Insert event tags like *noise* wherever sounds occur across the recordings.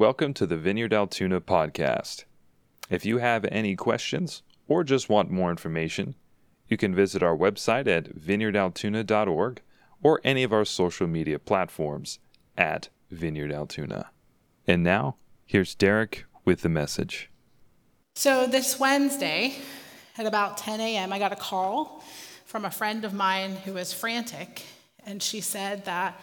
Welcome to the Vineyard Altoona podcast. If you have any questions or just want more information, you can visit our website at vineyardaltoona.org or any of our social media platforms at Vineyard Altoona. And now, here's Jeri with the message. So, this Wednesday at about 10 a.m., I got a call from a friend of mine who was frantic, and she said that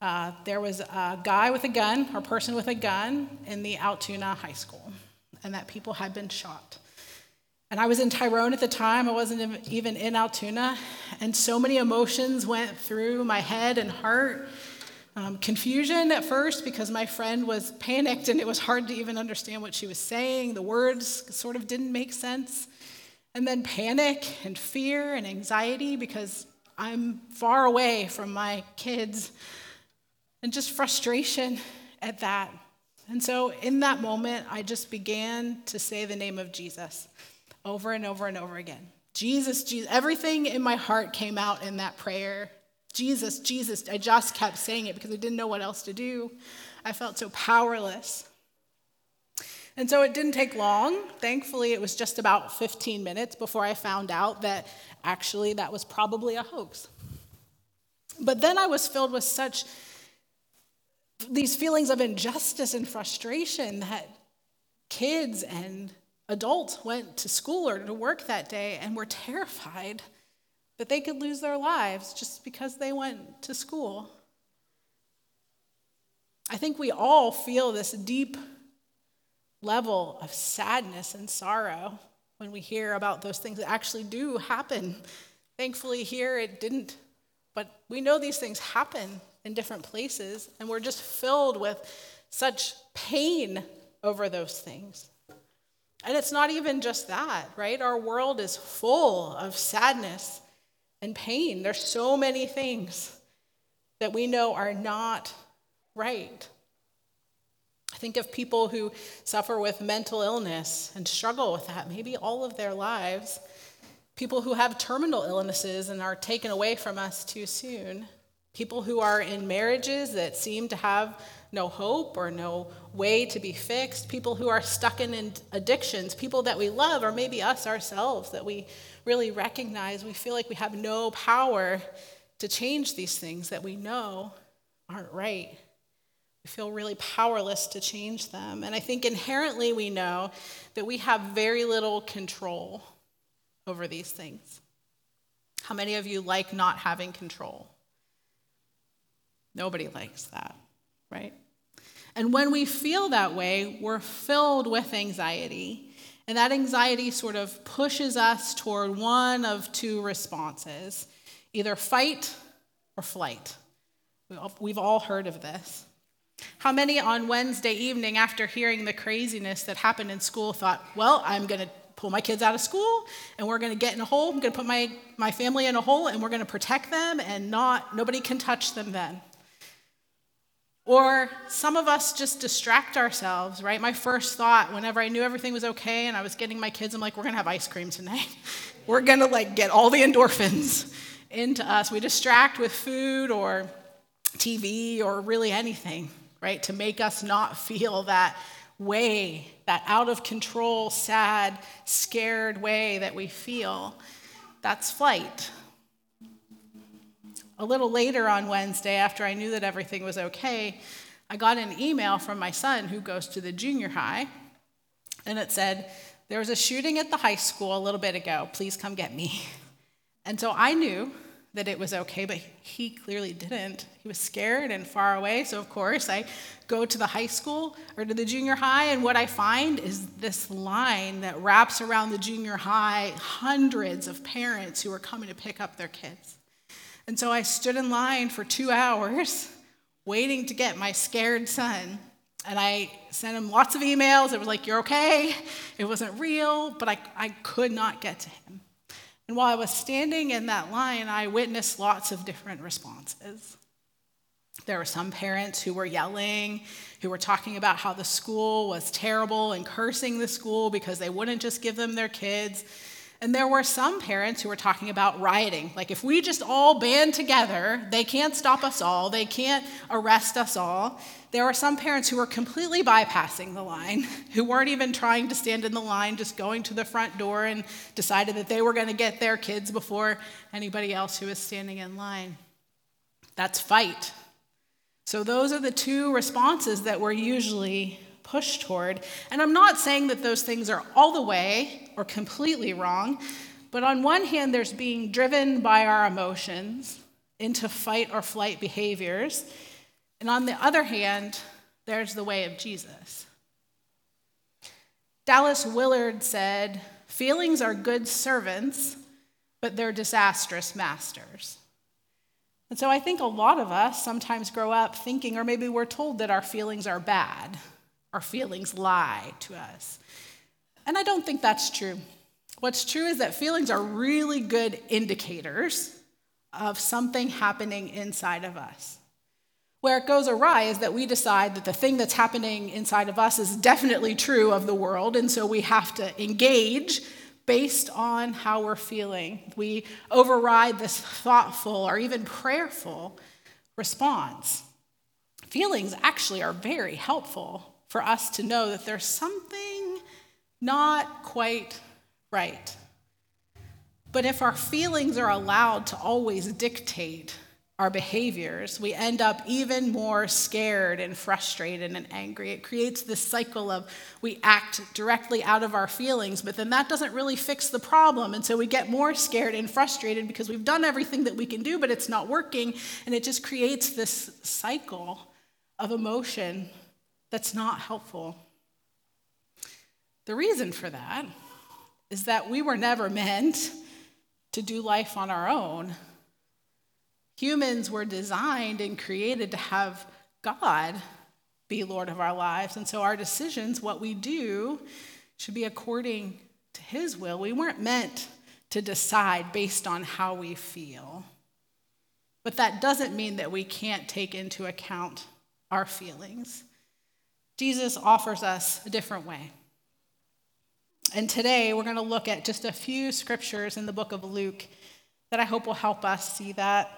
uh, there was a guy with a gun or person with a gun in the Altoona High School, and that people had been shot. And I was in Tyrone at the time, I wasn't even in Altoona, and so many emotions went through my head and heart. Um, confusion at first because my friend was panicked and it was hard to even understand what she was saying. The words sort of didn't make sense. And then panic and fear and anxiety because I'm far away from my kids and just frustration at that. And so in that moment, I just began to say the name of Jesus over and over and over again. Jesus, Jesus. Everything in my heart came out in that prayer. Jesus, Jesus. I just kept saying it because I didn't know what else to do. I felt so powerless. And so it didn't take long. Thankfully, it was just about 15 minutes before I found out that actually that was probably a hoax. But then I was filled with such these feelings of injustice and frustration that kids and adults went to school or to work that day and were terrified that they could lose their lives just because they went to school. I think we all feel this deep level of sadness and sorrow when we hear about those things that actually do happen. Thankfully, here it didn't, but we know these things happen in different places, and we're just filled with such pain over those things. And it's not even just that, right? Our world is full of sadness and pain. There's so many things that we know are not right. I think of people who suffer with mental illness and struggle with that, maybe all of their lives. People who have terminal illnesses and are taken away from us too soon people who are in marriages that seem to have no hope or no way to be fixed, people who are stuck in addictions, people that we love, or maybe us ourselves that we really recognize we feel like we have no power to change these things that we know aren't right. We feel really powerless to change them. And I think inherently we know that we have very little control over these things. How many of you like not having control? Nobody likes that, right? And when we feel that way, we're filled with anxiety. And that anxiety sort of pushes us toward one of two responses either fight or flight. We've all heard of this. How many on Wednesday evening, after hearing the craziness that happened in school, thought, well, I'm going to pull my kids out of school and we're going to get in a hole. I'm going to put my, my family in a hole and we're going to protect them and not, nobody can touch them then. Or some of us just distract ourselves, right? My first thought, whenever I knew everything was okay and I was getting my kids, I'm like, we're gonna have ice cream tonight. *laughs* we're gonna like get all the endorphins *laughs* into us. We distract with food or TV or really anything, right? To make us not feel that way, that out of control, sad, scared way that we feel. That's flight. A little later on Wednesday, after I knew that everything was okay, I got an email from my son who goes to the junior high, and it said, There was a shooting at the high school a little bit ago. Please come get me. *laughs* And so I knew that it was okay, but he clearly didn't. He was scared and far away. So, of course, I go to the high school or to the junior high, and what I find is this line that wraps around the junior high hundreds of parents who are coming to pick up their kids. And so I stood in line for two hours *laughs* waiting to get my scared son. And I sent him lots of emails. It was like, You're okay. It wasn't real, but I, I could not get to him. And while I was standing in that line, I witnessed lots of different responses. There were some parents who were yelling, who were talking about how the school was terrible and cursing the school because they wouldn't just give them their kids. And there were some parents who were talking about rioting. Like, if we just all band together, they can't stop us all, they can't arrest us all. There were some parents who were completely bypassing the line, *laughs* who weren't even trying to stand in the line, just going to the front door and decided that they were going to get their kids before anybody else who was standing in line. That's fight. So, those are the two responses that we're usually pushed toward. And I'm not saying that those things are all the way or completely wrong, but on one hand, there's being driven by our emotions into fight or flight behaviors. And on the other hand, there's the way of Jesus. Dallas Willard said, Feelings are good servants, but they're disastrous masters. And so I think a lot of us sometimes grow up thinking, or maybe we're told that our feelings are bad, our feelings lie to us. And I don't think that's true. What's true is that feelings are really good indicators of something happening inside of us. Where it goes awry is that we decide that the thing that's happening inside of us is definitely true of the world, and so we have to engage based on how we're feeling. We override this thoughtful or even prayerful response. Feelings actually are very helpful for us to know that there's something not quite right. But if our feelings are allowed to always dictate our behaviors, we end up even more scared and frustrated and angry. It creates this cycle of we act directly out of our feelings, but then that doesn't really fix the problem. And so we get more scared and frustrated because we've done everything that we can do, but it's not working. And it just creates this cycle of emotion that's not helpful. The reason for that is that we were never meant to do life on our own. Humans were designed and created to have God be Lord of our lives. And so our decisions, what we do, should be according to His will. We weren't meant to decide based on how we feel. But that doesn't mean that we can't take into account our feelings. Jesus offers us a different way. And today we're going to look at just a few scriptures in the book of Luke that I hope will help us see that.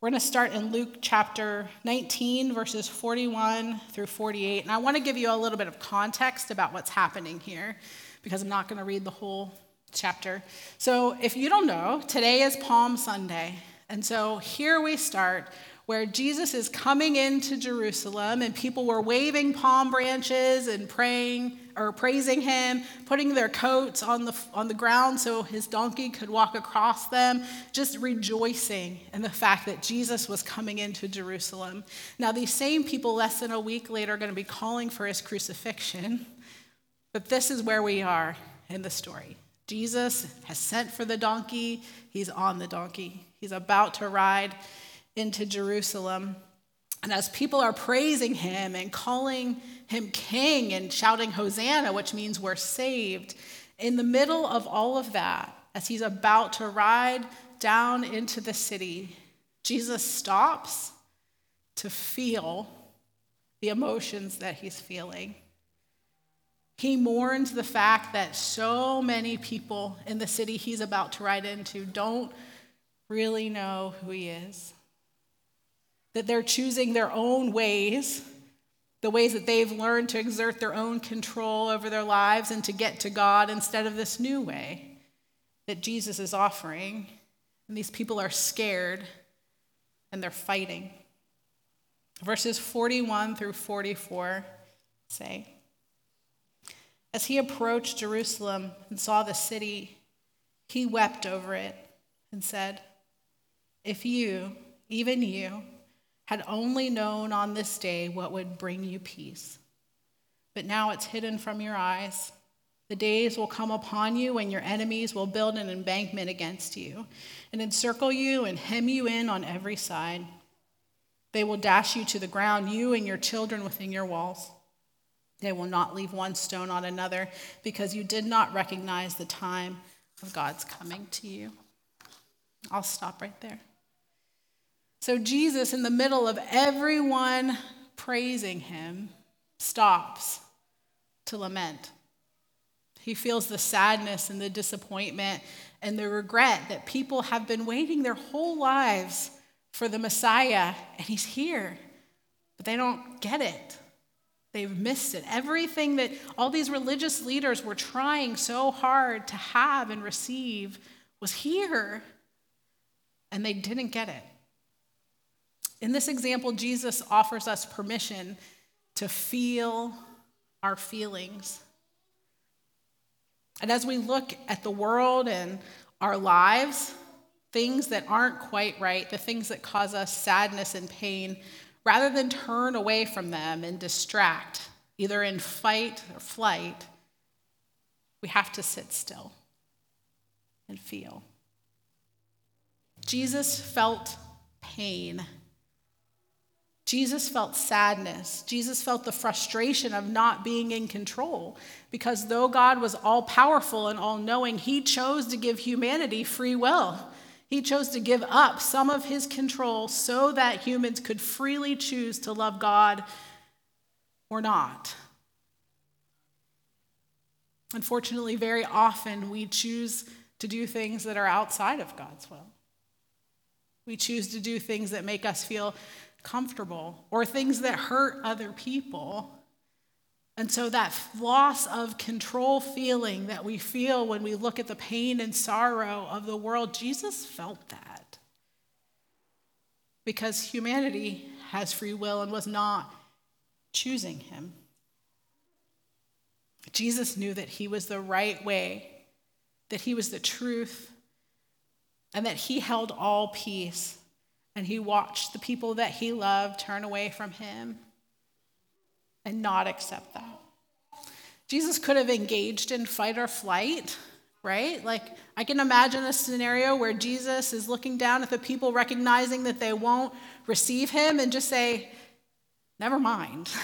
We're going to start in Luke chapter 19, verses 41 through 48. And I want to give you a little bit of context about what's happening here because I'm not going to read the whole chapter. So, if you don't know, today is Palm Sunday. And so here we start where Jesus is coming into Jerusalem and people were waving palm branches and praying or praising him, putting their coats on the, on the ground so his donkey could walk across them, just rejoicing in the fact that Jesus was coming into Jerusalem. Now, these same people, less than a week later, are going to be calling for his crucifixion. But this is where we are in the story. Jesus has sent for the donkey, he's on the donkey, he's about to ride into Jerusalem. And as people are praising him and calling him king and shouting Hosanna, which means we're saved, in the middle of all of that, as he's about to ride down into the city, Jesus stops to feel the emotions that he's feeling. He mourns the fact that so many people in the city he's about to ride into don't really know who he is that they're choosing their own ways, the ways that they've learned to exert their own control over their lives and to get to God instead of this new way that Jesus is offering. And these people are scared and they're fighting. Verses 41 through 44 say, As he approached Jerusalem and saw the city, he wept over it and said, If you, even you, had only known on this day what would bring you peace. But now it's hidden from your eyes. The days will come upon you when your enemies will build an embankment against you and encircle you and hem you in on every side. They will dash you to the ground, you and your children within your walls. They will not leave one stone on another because you did not recognize the time of God's coming to you. I'll stop right there. So Jesus, in the middle of everyone praising him, stops to lament. He feels the sadness and the disappointment and the regret that people have been waiting their whole lives for the Messiah, and he's here, but they don't get it. They've missed it. Everything that all these religious leaders were trying so hard to have and receive was here, and they didn't get it. In this example, Jesus offers us permission to feel our feelings. And as we look at the world and our lives, things that aren't quite right, the things that cause us sadness and pain, rather than turn away from them and distract, either in fight or flight, we have to sit still and feel. Jesus felt pain Jesus felt sadness. Jesus felt the frustration of not being in control because though God was all powerful and all knowing, he chose to give humanity free will. He chose to give up some of his control so that humans could freely choose to love God or not. Unfortunately, very often we choose to do things that are outside of God's will. We choose to do things that make us feel comfortable or things that hurt other people. And so, that loss of control feeling that we feel when we look at the pain and sorrow of the world, Jesus felt that. Because humanity has free will and was not choosing him. Jesus knew that he was the right way, that he was the truth, and that he held all peace and he watched the people that he loved turn away from him and not accept that. Jesus could have engaged in fight or flight, right? Like, I can imagine a scenario where Jesus is looking down at the people, recognizing that they won't receive him, and just say, Never mind. *laughs*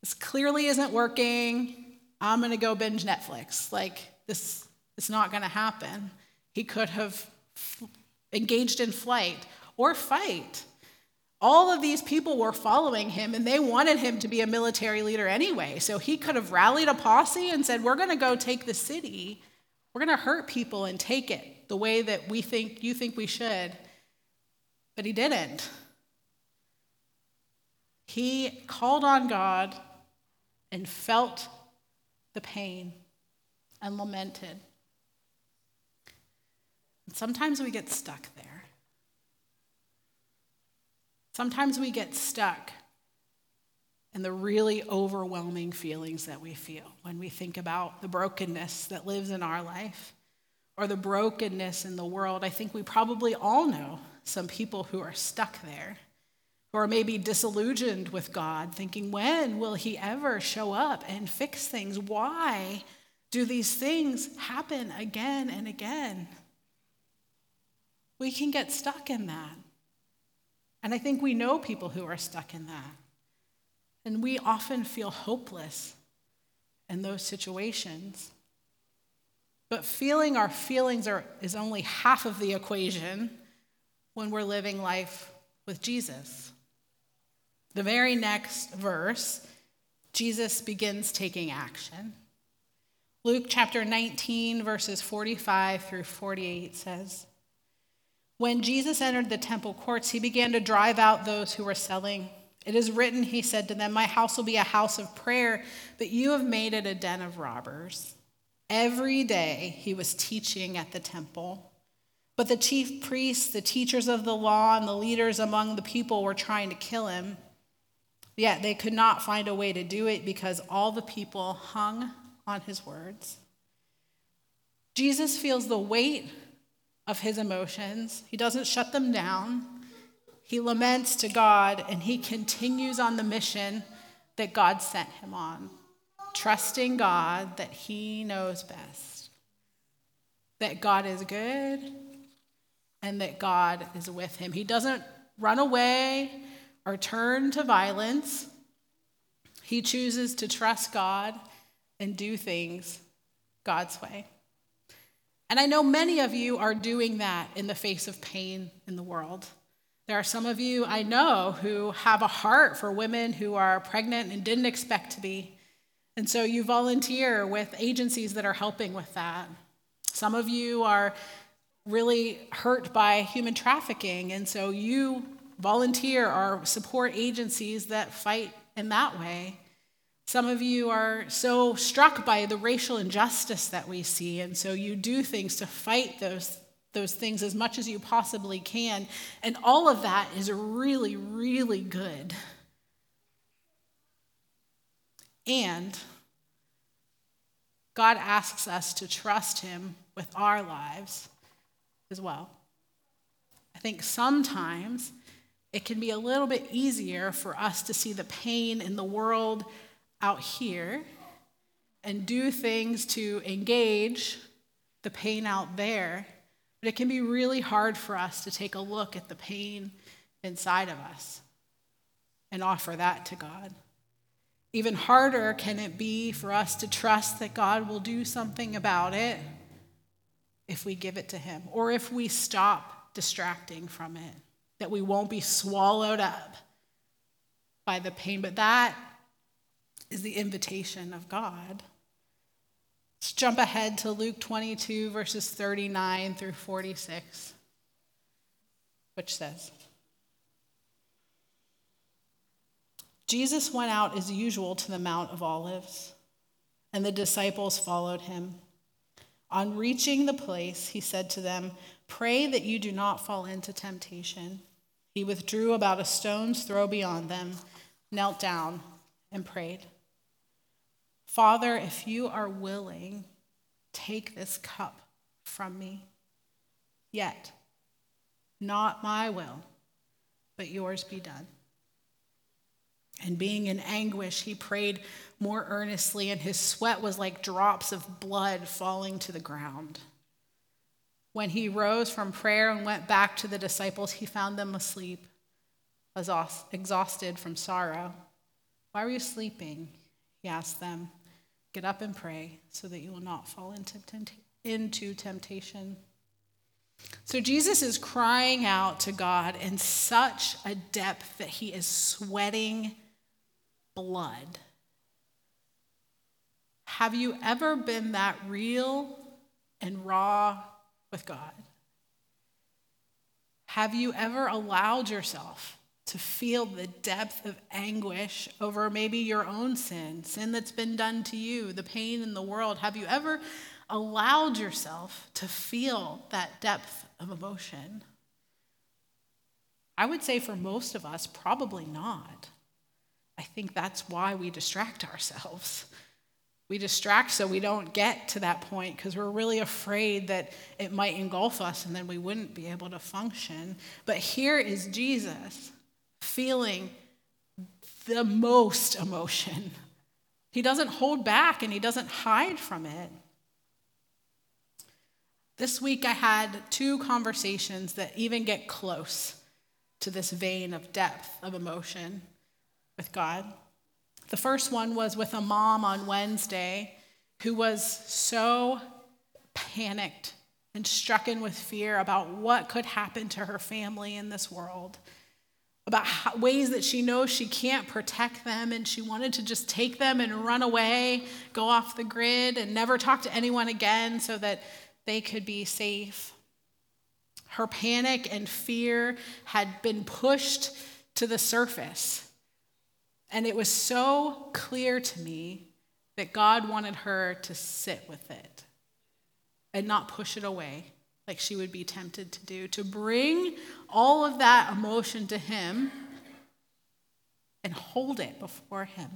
This clearly isn't working. I'm going to go binge Netflix. Like, this is not going to happen. He could have engaged in flight or fight. All of these people were following him and they wanted him to be a military leader anyway. So he could have rallied a posse and said, We're going to go take the city. We're going to hurt people and take it the way that we think you think we should. But he didn't. He called on God and felt the pain and lamented. And sometimes we get stuck there. Sometimes we get stuck in the really overwhelming feelings that we feel when we think about the brokenness that lives in our life or the brokenness in the world. I think we probably all know some people who are stuck there, who are maybe disillusioned with God, thinking, when will He ever show up and fix things? Why do these things happen again and again? We can get stuck in that. And I think we know people who are stuck in that. And we often feel hopeless in those situations. But feeling our feelings are, is only half of the equation when we're living life with Jesus. The very next verse, Jesus begins taking action. Luke chapter 19, verses 45 through 48 says, when Jesus entered the temple courts, he began to drive out those who were selling. It is written, he said to them, My house will be a house of prayer, but you have made it a den of robbers. Every day he was teaching at the temple. But the chief priests, the teachers of the law, and the leaders among the people were trying to kill him. Yet they could not find a way to do it because all the people hung on his words. Jesus feels the weight of his emotions. He doesn't shut them down. He laments to God and he continues on the mission that God sent him on, trusting God that he knows best, that God is good and that God is with him. He doesn't run away or turn to violence. He chooses to trust God and do things God's way. And I know many of you are doing that in the face of pain in the world. There are some of you I know who have a heart for women who are pregnant and didn't expect to be. And so you volunteer with agencies that are helping with that. Some of you are really hurt by human trafficking, and so you volunteer or support agencies that fight in that way. Some of you are so struck by the racial injustice that we see, and so you do things to fight those, those things as much as you possibly can. And all of that is really, really good. And God asks us to trust Him with our lives as well. I think sometimes it can be a little bit easier for us to see the pain in the world out here and do things to engage the pain out there. But it can be really hard for us to take a look at the pain inside of us and offer that to God. Even harder can it be for us to trust that God will do something about it if we give it to Him or if we stop distracting from it, that we won't be swallowed up by the pain. But that is the invitation of God. Let's jump ahead to Luke 22, verses 39 through 46, which says Jesus went out as usual to the Mount of Olives, and the disciples followed him. On reaching the place, he said to them, Pray that you do not fall into temptation. He withdrew about a stone's throw beyond them, knelt down, and prayed. Father, if you are willing, take this cup from me. Yet, not my will, but yours be done. And being in anguish, he prayed more earnestly, and his sweat was like drops of blood falling to the ground. When he rose from prayer and went back to the disciples, he found them asleep, exhausted from sorrow. Why were you sleeping? He asked them. Get up and pray so that you will not fall into, into temptation. So Jesus is crying out to God in such a depth that he is sweating blood. Have you ever been that real and raw with God? Have you ever allowed yourself to feel the depth of anguish over maybe your own sin, sin that's been done to you, the pain in the world. Have you ever allowed yourself to feel that depth of emotion? I would say for most of us, probably not. I think that's why we distract ourselves. We distract so we don't get to that point because we're really afraid that it might engulf us and then we wouldn't be able to function. But here is Jesus feeling the most emotion. He doesn't hold back and he doesn't hide from it. This week I had two conversations that even get close to this vein of depth of emotion with God. The first one was with a mom on Wednesday who was so panicked and stricken with fear about what could happen to her family in this world about how, ways that she knows she can't protect them and she wanted to just take them and run away, go off the grid, and never talk to anyone again so that they could be safe. Her panic and fear had been pushed to the surface. And it was so clear to me that God wanted her to sit with it and not push it away like she would be tempted to do, to bring all of that emotion to Him and hold it before Him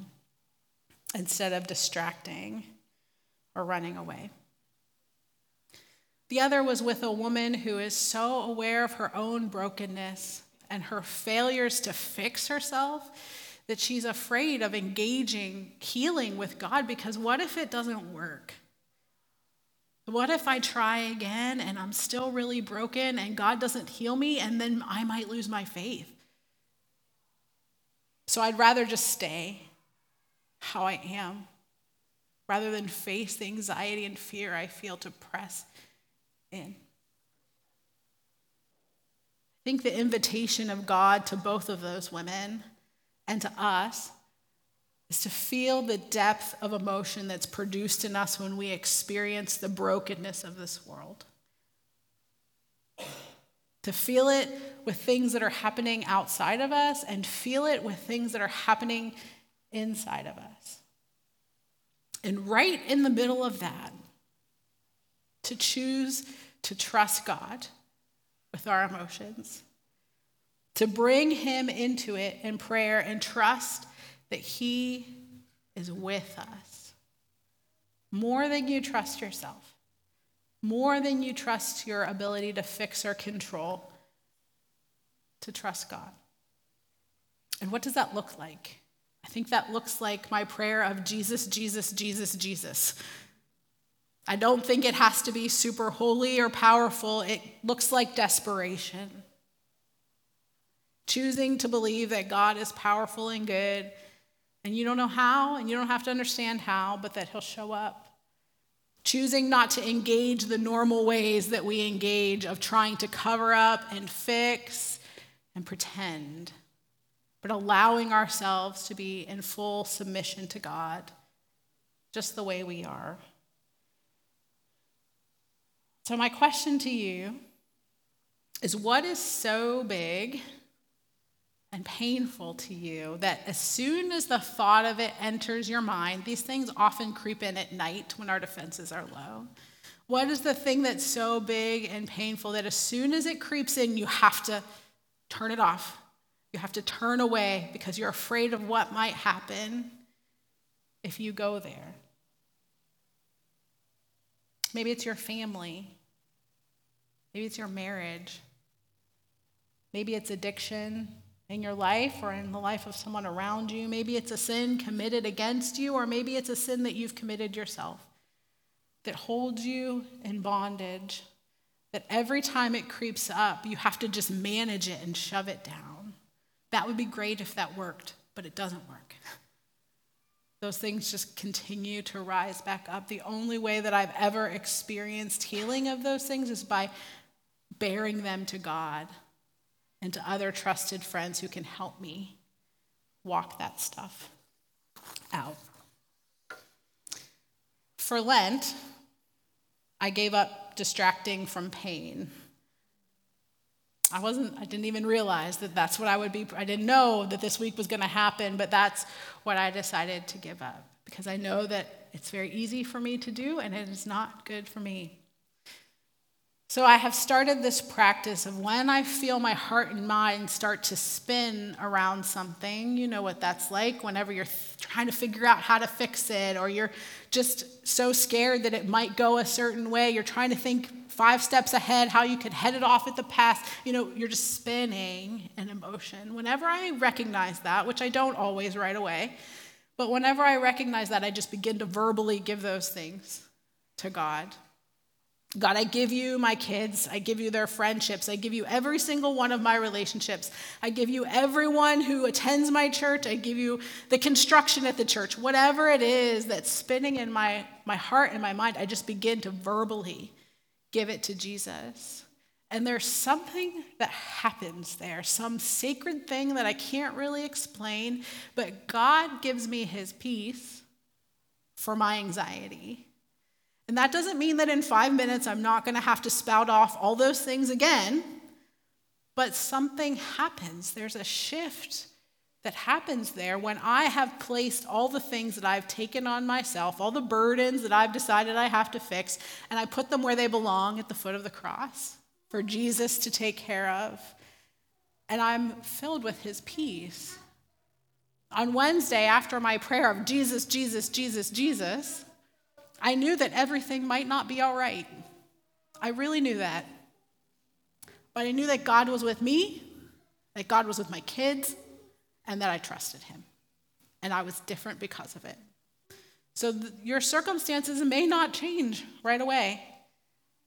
instead of distracting or running away. The other was with a woman who is so aware of her own brokenness and her failures to fix herself that she's afraid of engaging healing with God because what if it doesn't work? What if I try again and I'm still really broken and God doesn't heal me and then I might lose my faith? So I'd rather just stay how I am rather than face the anxiety and fear I feel to press in. I think the invitation of God to both of those women and to us is to feel the depth of emotion that's produced in us when we experience the brokenness of this world. To feel it with things that are happening outside of us and feel it with things that are happening inside of us. And right in the middle of that, to choose to trust God with our emotions, to bring Him into it in prayer and trust that He is with us more than you trust yourself, more than you trust your ability to fix or control, to trust God. And what does that look like? I think that looks like my prayer of Jesus, Jesus, Jesus, Jesus. I don't think it has to be super holy or powerful. It looks like desperation. Choosing to believe that God is powerful and good, and you don't know how, and you don't have to understand how, but that He'll show up. Choosing not to engage the normal ways that we engage of trying to cover up and fix and pretend, but allowing ourselves to be in full submission to God, just the way we are. So, my question to you is what is so big and painful to you that as soon as the thought of it enters your mind, these things often creep in at night when our defenses are low? What is the thing that's so big and painful that as soon as it creeps in, you have to turn it off? You have to turn away because you're afraid of what might happen if you go there. Maybe it's your family. Maybe it's your marriage. Maybe it's addiction in your life or in the life of someone around you. Maybe it's a sin committed against you, or maybe it's a sin that you've committed yourself that holds you in bondage. That every time it creeps up, you have to just manage it and shove it down. That would be great if that worked, but it doesn't work. Those things just continue to rise back up. The only way that I've ever experienced healing of those things is by bearing them to God and to other trusted friends who can help me walk that stuff out. For Lent, I gave up distracting from pain. I wasn't, I didn't even realize that that's what I would be, I didn't know that this week was going to happen, but that's what I decided to give up because I know that it's very easy for me to do and it is not good for me. So I have started this practice of when I feel my heart and mind start to spin around something, you know what that's like whenever you're trying to figure out how to fix it, or you're just so scared that it might go a certain way. You're trying to think five steps ahead how you could head it off at the pass. You know, you're just spinning an emotion. Whenever I recognize that, which I don't always right away, but whenever I recognize that, I just begin to verbally give those things to God. God, I give you my kids. I give you their friendships. I give you every single one of my relationships. I give you everyone who attends my church. I give you the construction at the church. Whatever it is that's spinning in my, my heart and my mind, I just begin to verbally give it to Jesus. And there's something that happens there, some sacred thing that I can't really explain, but God gives me his peace for my anxiety. And that doesn't mean that in five minutes I'm not going to have to spout off all those things again, but something happens. There's a shift that happens there when I have placed all the things that I've taken on myself, all the burdens that I've decided I have to fix, and I put them where they belong at the foot of the cross for Jesus to take care of. And I'm filled with his peace. On Wednesday, after my prayer of Jesus, Jesus, Jesus, Jesus, I knew that everything might not be all right. I really knew that. But I knew that God was with me, that God was with my kids, and that I trusted Him. And I was different because of it. So th- your circumstances may not change right away,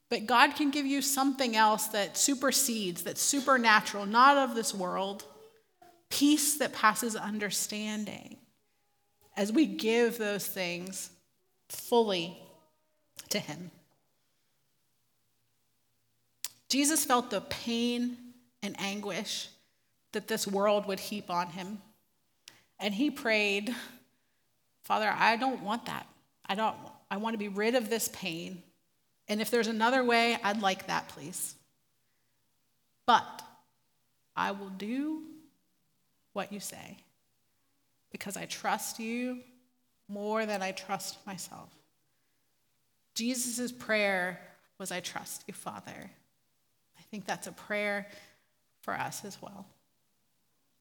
but God can give you something else that supersedes, that's supernatural, not of this world, peace that passes understanding. As we give those things fully to him. Jesus felt the pain and anguish that this world would heap on him. And he prayed Father, I don't want that. I don't I want to be rid of this pain. And if there's another way, I'd like that, please. But I will do what you say because I trust you more than I trust myself. Jesus' prayer was, I trust you, Father. I think that's a prayer for us as well.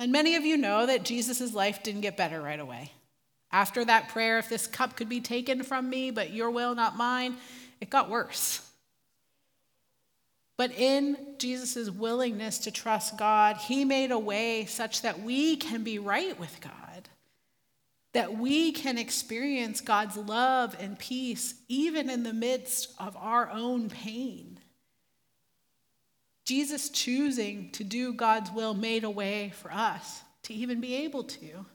And many of you know that Jesus' life didn't get better right away. After that prayer, if this cup could be taken from me, but your will, not mine, it got worse. But in Jesus' willingness to trust God, he made a way such that we can be right with God, that we can experience God's love and peace even in the midst of our own pain. Jesus choosing to do God's will made a way for us to even be able to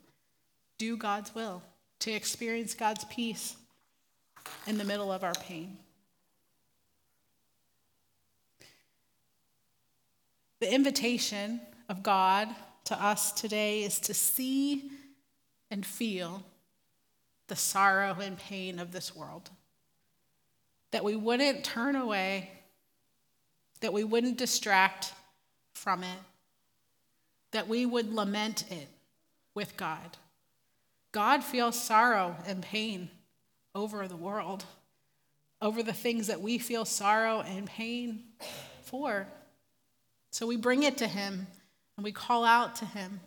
do God's will, to experience God's peace in the middle of our pain. The invitation of God to us today is to see and feel the sorrow and pain of this world. That we wouldn't turn away, that we wouldn't distract from it, that we would lament it with God. God feels sorrow and pain over the world, over the things that we feel sorrow and pain for. So we bring it to Him and we call out to Him.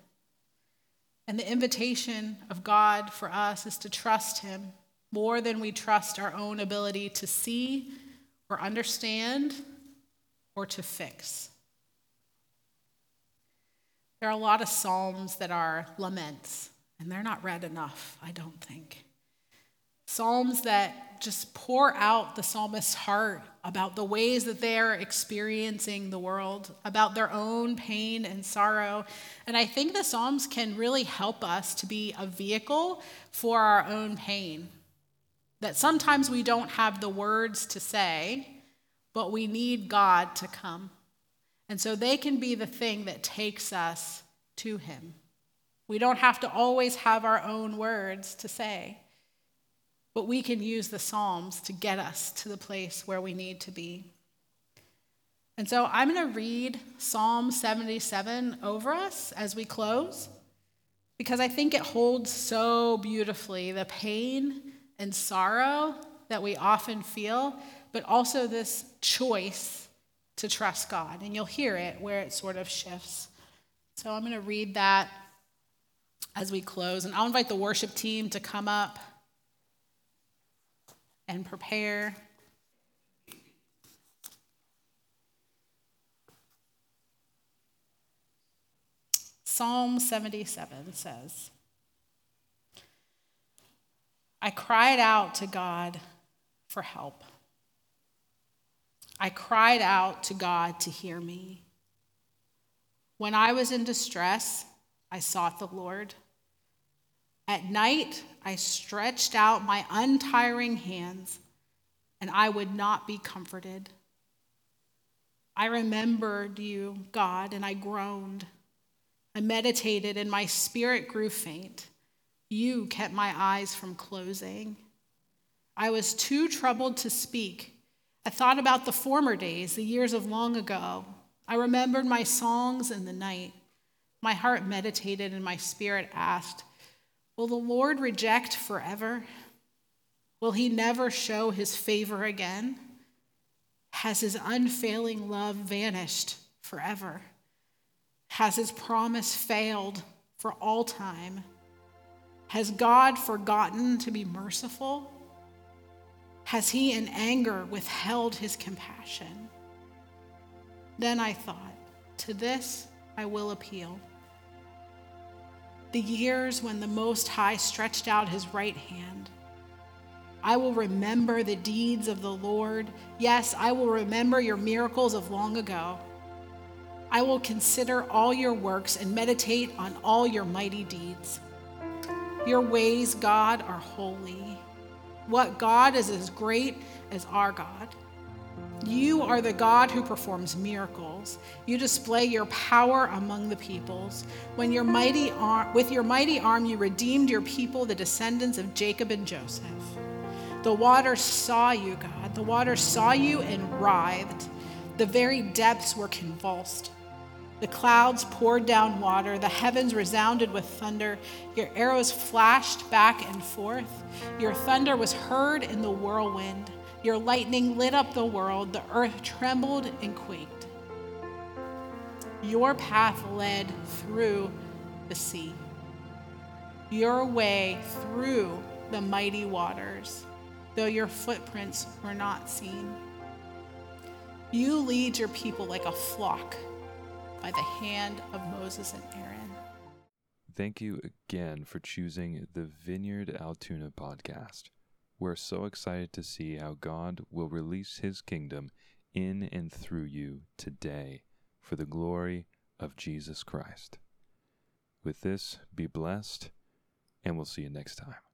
And the invitation of God for us is to trust Him more than we trust our own ability to see or understand or to fix. There are a lot of Psalms that are laments, and they're not read enough, I don't think. Psalms that just pour out the psalmist's heart about the ways that they are experiencing the world, about their own pain and sorrow. And I think the Psalms can really help us to be a vehicle for our own pain. That sometimes we don't have the words to say, but we need God to come. And so they can be the thing that takes us to Him. We don't have to always have our own words to say. But we can use the Psalms to get us to the place where we need to be. And so I'm going to read Psalm 77 over us as we close because I think it holds so beautifully the pain and sorrow that we often feel, but also this choice to trust God. And you'll hear it where it sort of shifts. So I'm going to read that as we close. And I'll invite the worship team to come up and prepare. Psalm 77 says, I cried out to God for help. I cried out to God to hear me. When I was in distress, I sought the Lord. At night, I stretched out my untiring hands, and I would not be comforted. I remembered you, God, and I groaned. I meditated, and my spirit grew faint. You kept my eyes from closing. I was too troubled to speak. I thought about the former days, the years of long ago. I remembered my songs in the night. My heart meditated, and my spirit asked, Will the Lord reject forever? Will he never show his favor again? Has his unfailing love vanished forever? Has his promise failed for all time? Has God forgotten to be merciful? Has he in anger withheld his compassion? Then I thought, to this I will appeal the years when the Most High stretched out his right hand. I will remember the deeds of the Lord. Yes, I will remember your miracles of long ago. I will consider all your works and meditate on all your mighty deeds. Your ways, God, are holy. What God is as great as our God? You are the God who performs miracles. You display your power among the peoples. When your mighty arm, with your mighty arm, you redeemed your people, the descendants of Jacob and Joseph. The waters saw you, God. The waters saw you and writhed. The very depths were convulsed. The clouds poured down water. The heavens resounded with thunder. Your arrows flashed back and forth. Your thunder was heard in the whirlwind. Your lightning lit up the world. The earth trembled and quaked. Your path led through the sea, your way through the mighty waters, though your footprints were not seen. You lead your people like a flock by the hand of Moses and Aaron. Thank you again for choosing the Vineyard Altoona podcast. We're so excited to see how God will release his kingdom in and through you today for the glory of Jesus Christ. With this, be blessed, and we'll see you next time.